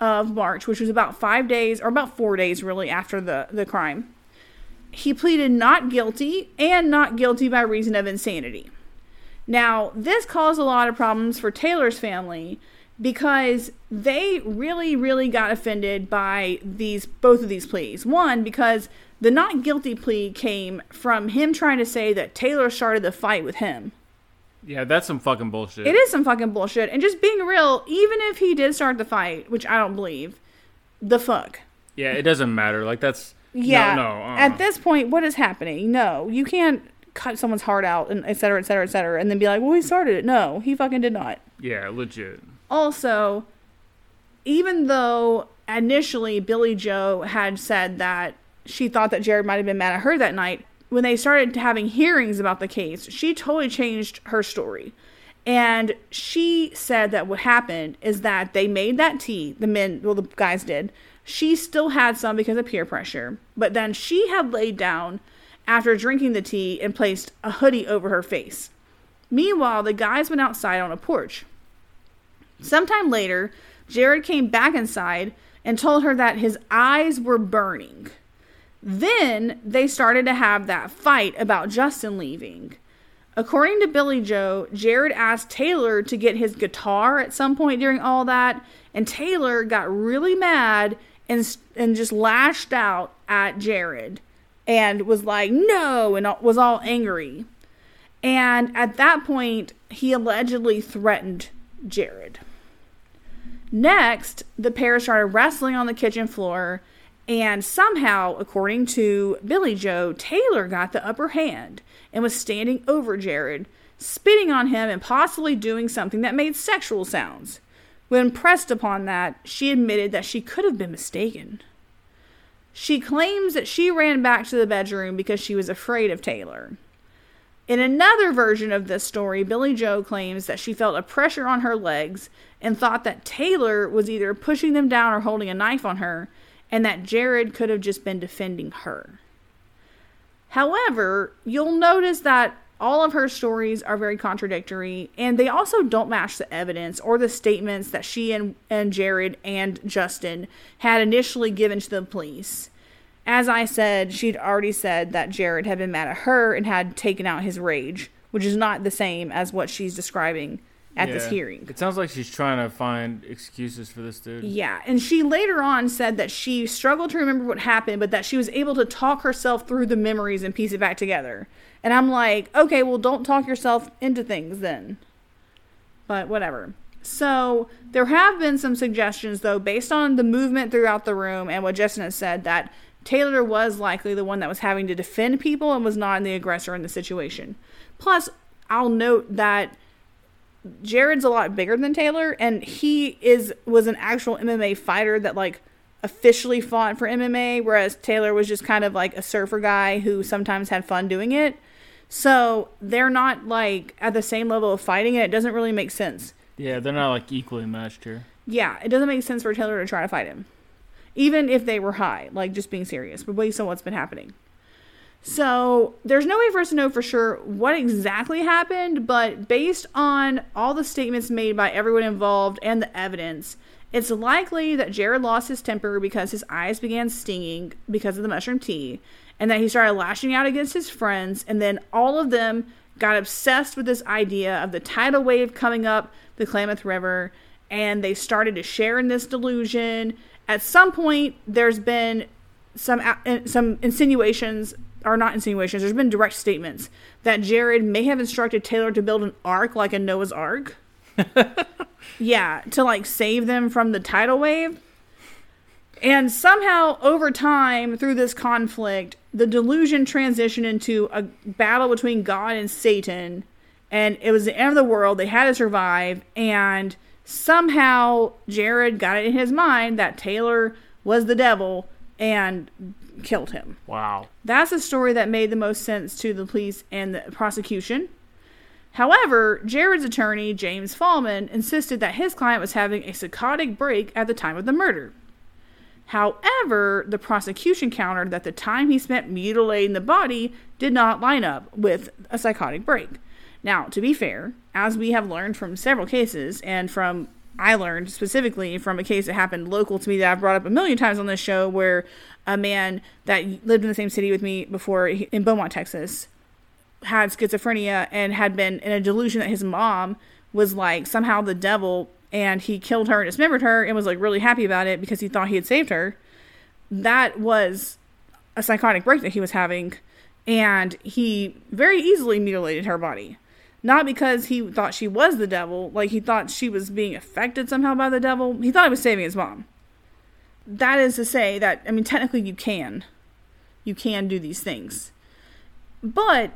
of March, which was about five days, or about four days really, after the, the crime. He pleaded not guilty and not guilty by reason of insanity. Now, this caused a lot of problems for Taylor's family because they really, really got offended by these both of these pleas. One, because the not guilty plea came from him trying to say that Taylor started the fight with him. Yeah, that's some fucking bullshit. It is some fucking bullshit. And just being real, even if he did start the fight, which I don't believe, the fuck. Yeah, it doesn't matter. Like that's yeah. No, no uh-uh. At this point, what is happening? No, you can't cut someone's heart out and et cetera, et cetera, et cetera, and then be like, well, he started it. No, he fucking did not. Yeah, legit. Also, even though initially Billy Joe had said that she thought that Jared might have been mad at her that night, when they started having hearings about the case, she totally changed her story. And she said that what happened is that they made that tea, the men, well, the guys did. She still had some because of peer pressure, but then she had laid down after drinking the tea and placed a hoodie over her face. Meanwhile, the guys went outside on a porch. Sometime later, Jared came back inside and told her that his eyes were burning. Then they started to have that fight about Justin leaving. According to Billy Joe, Jared asked Taylor to get his guitar at some point during all that, and Taylor got really mad and and just lashed out at Jared and was like, "No," and was all angry. And at that point, he allegedly threatened Jared. Next, the pair started wrestling on the kitchen floor, and somehow, according to Billy Joe, Taylor got the upper hand and was standing over Jared, spitting on him and possibly doing something that made sexual sounds. When pressed upon that, she admitted that she could have been mistaken. She claims that she ran back to the bedroom because she was afraid of Taylor. In another version of this story, Billy Joe claims that she felt a pressure on her legs and thought that Taylor was either pushing them down or holding a knife on her, and that Jared could have just been defending her. However, you'll notice that all of her stories are very contradictory, and they also don't match the evidence or the statements that she and, and Jared and Justin had initially given to the police. As I said, she'd already said that Jared had been mad at her and had taken out his rage, which is not the same as what she's describing at this hearing. It sounds like she's trying to find excuses for this dude. Yeah, and she later on said that she struggled to remember what happened, but that she was able to talk herself through the memories and piece it back together. And I'm like, okay, well, don't talk yourself into things then. But whatever. So there have been some suggestions, though, based on the movement throughout the room and what Justin has said, that Taylor was likely the one that was having to defend people and was not the aggressor in the situation. Plus, I'll note that Jared's a lot bigger than Taylor, and he is was an actual MMA fighter that like officially fought for MMA, whereas Taylor was just kind of like a surfer guy who sometimes had fun doing it. So they're not like at the same level of fighting, and it doesn't really make sense. Yeah, they're not like equally matched here. Yeah, it doesn't make sense for Taylor to try to fight him, even if they were high. Like just being serious, but based on what's been happening. So there's no way for us to know for sure what exactly happened, but based on all the statements made by everyone involved and the evidence, it's likely that Jared lost his temper because his eyes began stinging because of the mushroom tea, and that he started lashing out against his friends, and then all of them got obsessed with this idea of the tidal wave coming up the Klamath River, and they started to share in this delusion. At some point, there's been some some insinuations or not insinuations. There's been direct statements that jared may have instructed taylor to build an ark like a noah's ark. [LAUGHS] Yeah to like save them from the tidal wave. And somehow over time through this conflict the delusion transitioned into a battle between god and satan. And it was the end of the world. They had to survive. And somehow jared got it in his mind that taylor was the devil and killed him Wow. that's a story that made the most sense to the police and the prosecution. However, Jared's attorney, James Fallman, insisted that his client was having a psychotic break at the time of the murder. However, the prosecution countered that the time he spent mutilating the body did not line up with a psychotic break. Now, to be fair, as we have learned from several cases, and from I learned specifically from a case that happened local to me that I've brought up a million times on this show, where a man that lived in the same city with me before in Beaumont, Texas, had schizophrenia and had been in a delusion that his mom was like somehow the devil and he killed her and dismembered her and was like really happy about it because he thought he had saved her. That was a psychotic break that he was having and he very easily mutilated her body. Not because he thought she was the devil, like he thought she was being affected somehow by the devil. He thought he was saving his mom. That is to say that I mean technically you can you can do these things. But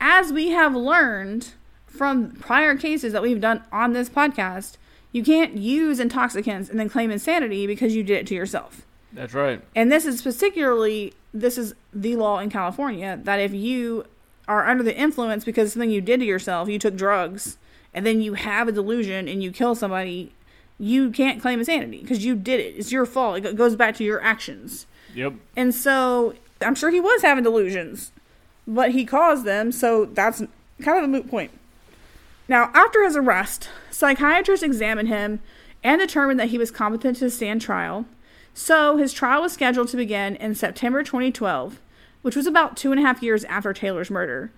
as we have learned from prior cases that we've done on this podcast, you can't use intoxicants and then claim insanity because you did it to yourself. That's right. And this is particularly this is the law in California that if you are under the influence because something you did to yourself, you took drugs, and then you have a delusion and you kill somebody, you can't claim insanity because you did it. It's your fault. It goes back to your actions. Yep. And so I'm sure he was having delusions, but he caused them, so that's kind of a moot point. Now, after his arrest, Psychiatrists examined him and determined that he was competent to stand trial. So his trial was scheduled to begin in September 2012, which was about two and a half years after Taylor's murder.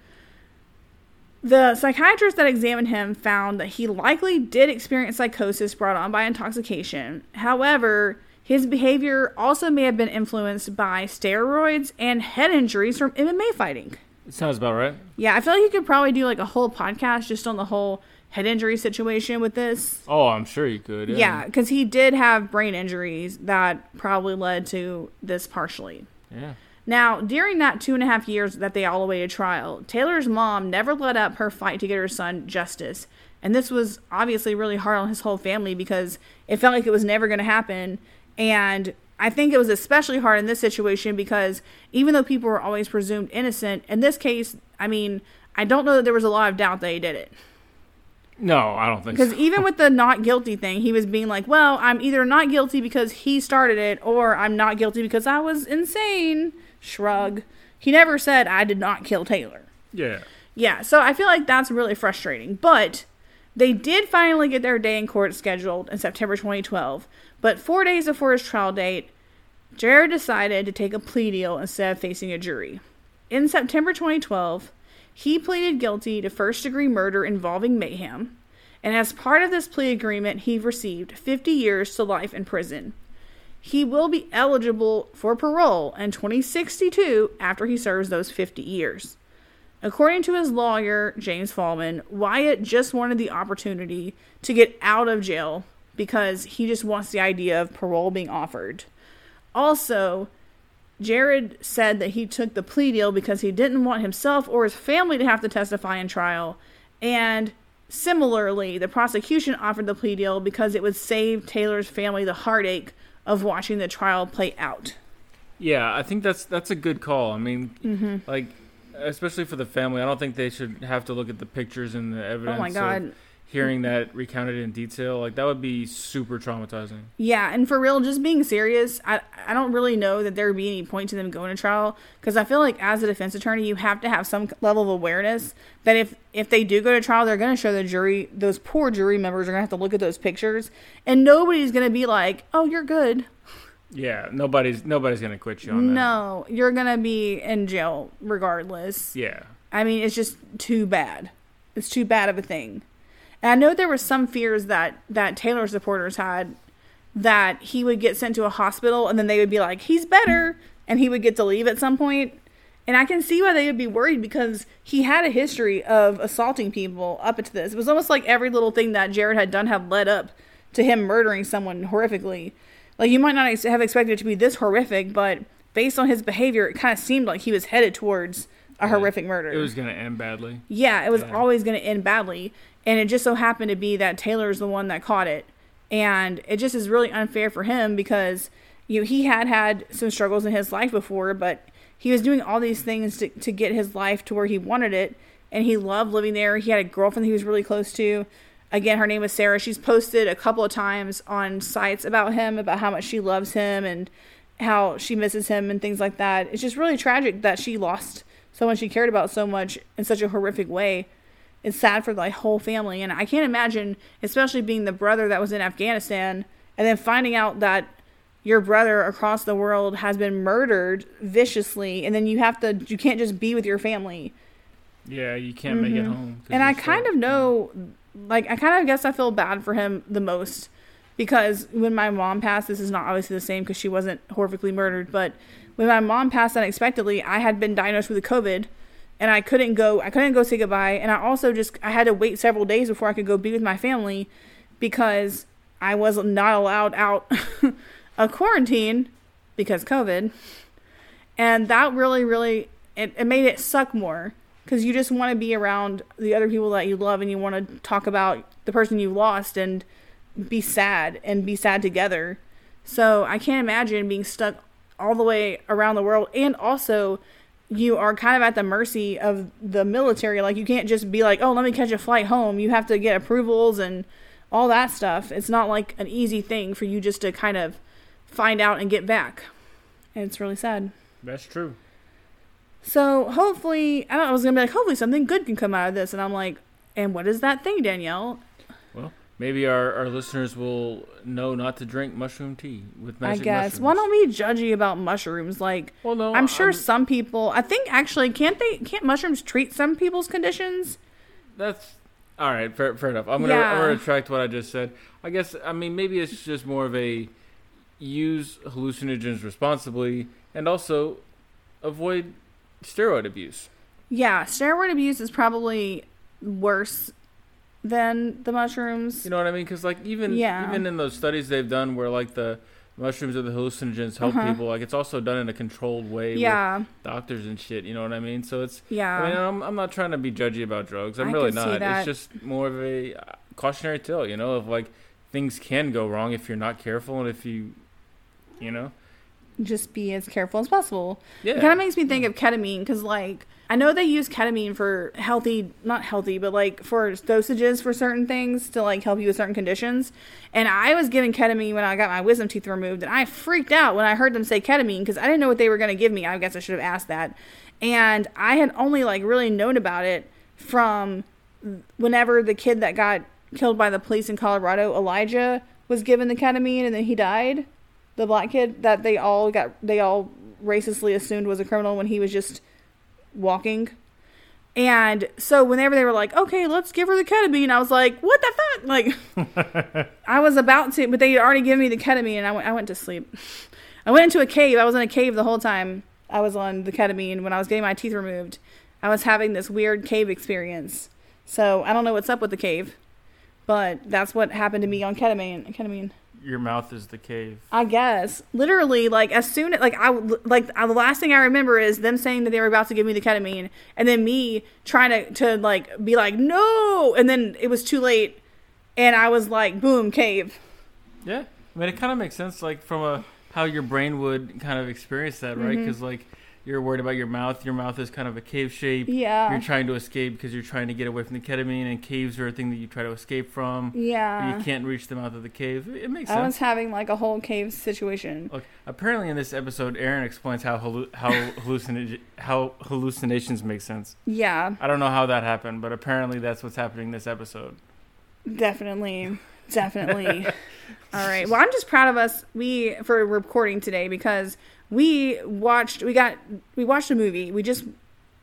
The psychiatrist that examined him found that he likely did experience psychosis brought on by intoxication. However, his behavior also may have been influenced by steroids and head injuries from MMA fighting. Sounds about right. Yeah, I feel like you could probably do like a whole podcast just on the whole head injury situation with this. Oh, I'm sure you could. Yeah, because he did have brain injuries that probably led to this partially. Yeah. Now, during that two and a half years that they all awaited trial, Taylor's mom never let up her fight to get her son justice. And this was obviously really hard on his whole family because it felt like it was never going to happen. And I think it was especially hard in this situation because even though people were always presumed innocent, in this case, I mean, I don't know that there was a lot of doubt that he did it. No, I don't think so. Because so. even with the not guilty thing, he was being like, well, I'm either not guilty because he started it or I'm not guilty because I was insane. Shrug. He never said, I did not kill Taylor. yeah. Yeah, so I feel like that's really frustrating. But they did finally get their day in court scheduled in September 2012. But four days before his trial date, Jared decided to take a plea deal instead of facing a jury. In September 2012, he pleaded guilty to first degree murder involving mayhem. And as part of this plea agreement, he received 50 years to life in prison. He will be eligible for parole in 2062 after he serves those 50 years. According to his lawyer, James Fallman, Wyatt just wanted the opportunity to get out of jail because he just wants the idea of parole being offered. Also, Jared said that he took the plea deal because he didn't want himself or his family to have to testify in trial. And similarly, the prosecution offered the plea deal because it would save Taylor's family the heartache of watching the trial play out. Yeah, I think that's that's a good call. I mean, Mm-hmm. like especially for the family, I don't think they should have to look at the pictures and the evidence. Oh my god. Hearing that recounted in detail, like that would be super traumatizing. Yeah, and for real, just being serious, I I don't really know that there would be any point to them going to trial because I feel like as a defense attorney, you have to have some level of awareness that if if they do go to trial, they're going to show the jury those poor jury members are going to have to look at those pictures, and nobody's going to be like, "Oh, you're good." Yeah, nobody's nobody's gonna quit you on that. No, you're going to be in jail regardless. Yeah. I mean, it's just too bad. It's too bad of a thing. And I know there were some fears that that Taylor supporters had that he would get sent to a hospital and then they would be like, "He's better," and he would get to leave at some point. And I can see why they would be worried because he had a history of assaulting people up into this. It was almost like every little thing that Jared had done had led up to him murdering someone horrifically. Like you might not have expected it to be this horrific, but based on his behavior, it kind of seemed like he was headed towards a horrific murder. It was gonna end badly. Yeah, it was Yeah. always going to end badly. And it just so happened to be that Taylor's the one that caught it. And it just is really unfair for him because you know, he had had some struggles in his life before, but he was doing all these things to, to get his life to where he wanted it. And he loved living there. He had a girlfriend he was really close to. Again, her name is Sarah. She's posted a couple of times on sites about him, about how much she loves him and how she misses him and things like that. It's just really tragic that she lost someone she cared about so much in such a horrific way. It's sad for the whole family, and I can't imagine, especially being the brother that was in Afghanistan, and then finding out that your brother across the world has been murdered viciously, and then you have to, you can't just be with your family. Yeah, you can't make it home. Mm-hmm. And I kind of know, like, I kind of guess I feel bad for him the most because when my mom passed, this is not obviously the same because she wasn't horrifically murdered, but when my mom passed unexpectedly, I had been diagnosed with COVID and I couldn't go, I couldn't go say goodbye. And I also just, I had to wait several days before I could go be with my family because I was not allowed out [LAUGHS] of quarantine because COVID. And that really, really, it, it made it suck more because you just want to be around the other people that you love and you want to talk about the person you lost and be sad and be sad together. So I can't imagine being stuck all the way around the world and also you are kind of at the mercy of the military. Like you can't just be like oh let me catch a flight home. You have to get approvals and all that stuff. It's not like an easy thing for you just to kind of find out and get back. And it's really sad. That's true. so hopefully, I don't I was gonna be like, hopefully something good can come out of this, and I'm like, and what is that thing, Danielle? Maybe our, our listeners will know not to drink mushroom tea with magic I guess. mushrooms. Why don't we judgy about mushrooms? Like, Well, no, I'm sure I'm- some people. I think actually, can't they? Can't mushrooms treat some people's conditions? That's all right. Fair, fair enough. I'm gonna, Yeah. I'm gonna retract what I just said. I guess I mean maybe it's just more of a use hallucinogens responsibly and also avoid steroid abuse. Yeah, steroid abuse is probably worse than the mushrooms. You know what I mean? Because like even Yeah. even in those studies they've done where like the mushrooms or the hallucinogens help Uh-huh. people, like it's also done in a controlled way yeah, with doctors and shit. You know what I mean? So it's yeah. I mean I'm I'm not trying to be judgy about drugs. I'm I really not. It's just more of a uh, cautionary tale. You know, of like things can go wrong if you're not careful and if you, you know, Just be as careful as possible. yeah. It kind of makes me think of ketamine because, like, I know they use ketamine for healthy, not healthy, but like for dosages for certain things to like help you with certain conditions. And I was given ketamine when I got my wisdom teeth removed, and I freaked out when I heard them say ketamine because I didn't know what they were going to give me. I guess I should have asked that. And I had only like really known about it from whenever the kid that got killed by the police in Colorado, Elijah, was given the ketamine and then he died. The black kid that they all got, they all racistly assumed was a criminal when he was just walking. And so whenever they were like, okay, let's give her the ketamine, I was like, what the fuck? Like, [LAUGHS] I was about to, but they had already given me the ketamine and I went, I went to sleep. [LAUGHS] I went into a cave. I was in a cave the whole time I was on the ketamine when I was getting my teeth removed. I was having this weird cave experience. So I don't know what's up with the cave, but that's what happened to me on ketamine. Ketamine. Your mouth is the cave. I guess literally, like as soon like I like uh, the last thing I remember is them saying that they were about to give me the ketamine, and then me trying to to like be like no, and then it was too late, and I was like boom cave. Yeah, I mean it kind of makes sense, like from a how your brain would kind of experience that, right? Because like you're worried about your mouth. Your mouth is kind of a cave shape. Yeah, You're trying to escape because you're trying to get away from the ketamine, and caves are a thing that you try to escape from. yeah. you can't reach the mouth of the cave. It makes sense. I was having like a whole cave situation. Look, apparently in this episode, Erin explains how hallu- how hallucin- how hallucinations make sense. Yeah, I don't know how that happened, but apparently that's what's happening this episode. definitely, definitely. [LAUGHS] All right. Well, I'm just proud of us. We for recording today because we watched. We got. We watched a movie. We just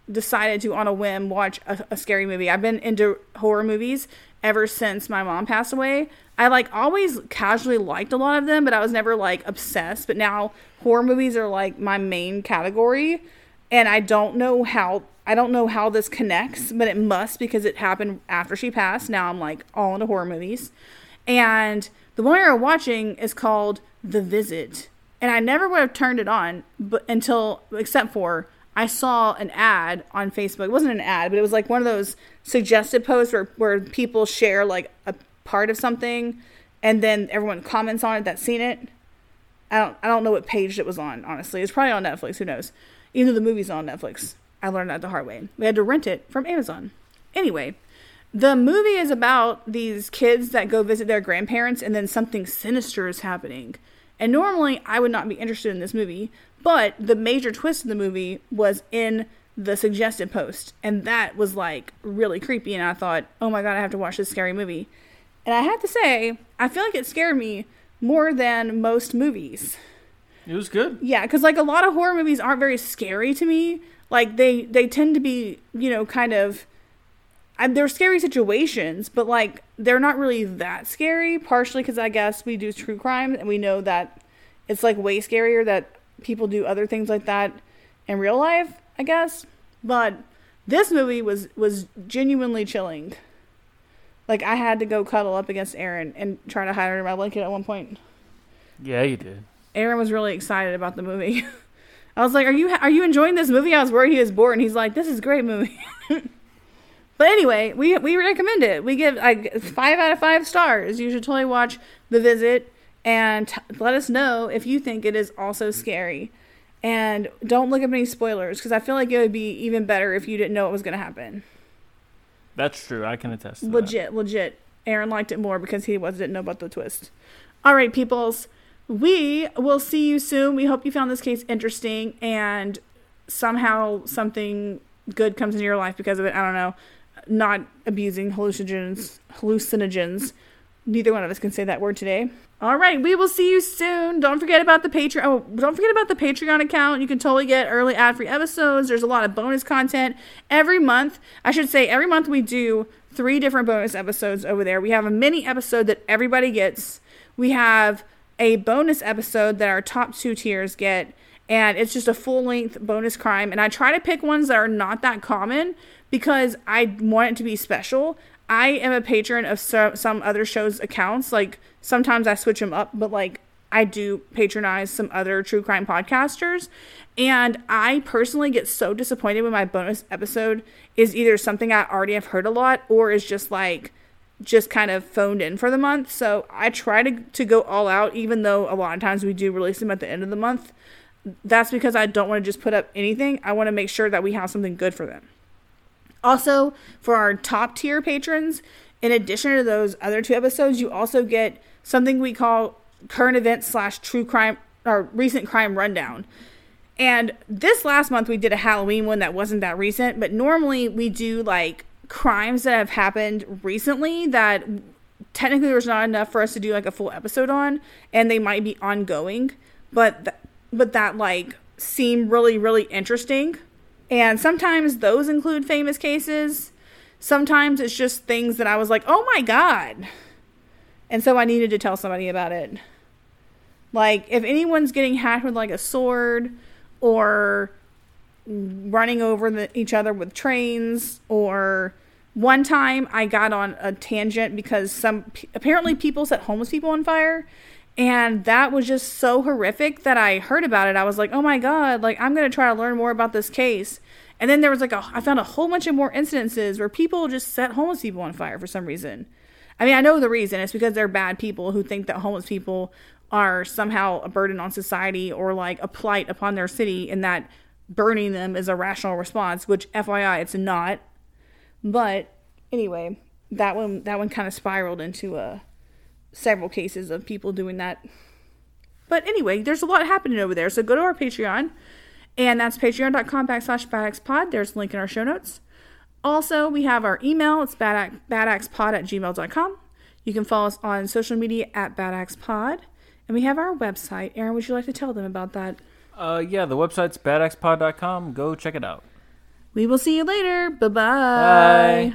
decided to on a whim watch a, a scary movie. I've been into horror movies ever since my mom passed away. I like always casually liked a lot of them, but I was never like obsessed. But now horror movies are like my main category, and I don't know how I don't know how this connects, but it must because it happened after she passed. Now I'm like all into horror movies. And the one we were watching is called The Visit. And I never would have turned it on but until except for I saw an ad on Facebook. It wasn't an ad, but it was like one of those suggested posts where, where people share like a part of something and then everyone comments on it that's seen it. I don't I don't know what page it was on, honestly. It's probably on Netflix, who knows. Even though the movie's on Netflix. I learned that the hard way. We had to rent it from Amazon. Anyway, the movie is about these kids that go visit their grandparents and then something sinister is happening. And normally I would not be interested in this movie, but the major twist in the movie was in the suggested post. And that was like really creepy. And I thought, oh my God, I have to watch this scary movie. And I have to say, I feel like it scared me more than most movies. It was good. Yeah, because like a lot of horror movies aren't very scary to me. Like they they tend to be you know kind of, and they're scary situations, but like they're not really that scary. Partially because I guess we do true crime and we know that it's like way scarier that people do other things like that in real life. I guess, but this movie was was genuinely chilling. Like I had to go cuddle up against Erin and try to hide under my blanket at one point. Yeah, you did. Erin was really excited about the movie. [LAUGHS] I was like, "Are you are you enjoying this movie?" I was worried he was bored, and he's like, "This is a great movie." [LAUGHS] but anyway, we we recommend it. We give like five out of five stars. You should totally watch The Visit and t- let us know if you think it is also scary. And don't look up any spoilers because I feel like it would be even better if you didn't know what was going to happen. That's true. I can attest to that. Legit, legit. Erin liked it more because he was didn't know about the twist. All right, peoples. We will see you soon. We hope you found this case interesting and somehow something good comes into your life because of it. I don't know. Not abusing hallucinogens, hallucinogens Neither one of us can say that word today. All right, we will see you soon. Don't forget about the Patreon. Oh, don't forget about the Patreon account. You can totally get early ad-free episodes. There's a lot of bonus content every month. I should say every month we do three different bonus episodes over there. We have a mini episode that everybody gets. We have a bonus episode that our top two tiers get, and it's just a full-length bonus crime. And I try to pick ones that are not that common because I want it to be special. I am a patron of so, some other shows' accounts. Like sometimes I switch them up, but like I do patronize some other true crime podcasters. And I personally get so disappointed when my bonus episode is either something I already have heard a lot or is just like just kind of phoned in for the month. So I try to, to go all out, even though a lot of times we do release them at the end of the month. That's because I don't want to just put up anything. I want to make sure that we have something good for them. Also, for our top tier patrons, in addition to those other two episodes, you also get something we call current events slash true crime or recent crime rundown. And this last month we did a Halloween one that wasn't that recent, but normally we do like crimes that have happened recently that technically there's not enough for us to do like a full episode on and they might be ongoing, but th- but that like seem really really interesting and sometimes those include famous cases. Sometimes it's just things that I was like, oh my God. And so I needed to tell somebody about it. Like, if anyone's getting hacked with like a sword or running over the, each other with trains or one time I got on a tangent because some apparently people set homeless people on fire and that was just so horrific that I heard about it. I was like, oh my God, like I'm going to try to learn more about this case. And then there was like a, I found a whole bunch of more incidences where people just set homeless people on fire for some reason. I mean, I know the reason. It's because they're bad people who think that homeless people are somehow a burden on society or like a plight upon their city and that burning them is a rational response, which FYI, it's not. But anyway, that one, that one kind of spiraled into a, several cases of people doing that. But anyway, there's a lot happening over there. So go to our Patreon, and that's patreon.com backslash badaxpod. There's a link in our show notes. Also, we have our email. It's badax, badaxpod at gmail.com. You can follow us on social media at badaxpod. And we have our website. Erin, would you like to tell them about that? Uh, yeah, the website's badaxpod.com. Go check it out. We will see you later. Bye-bye. Bye.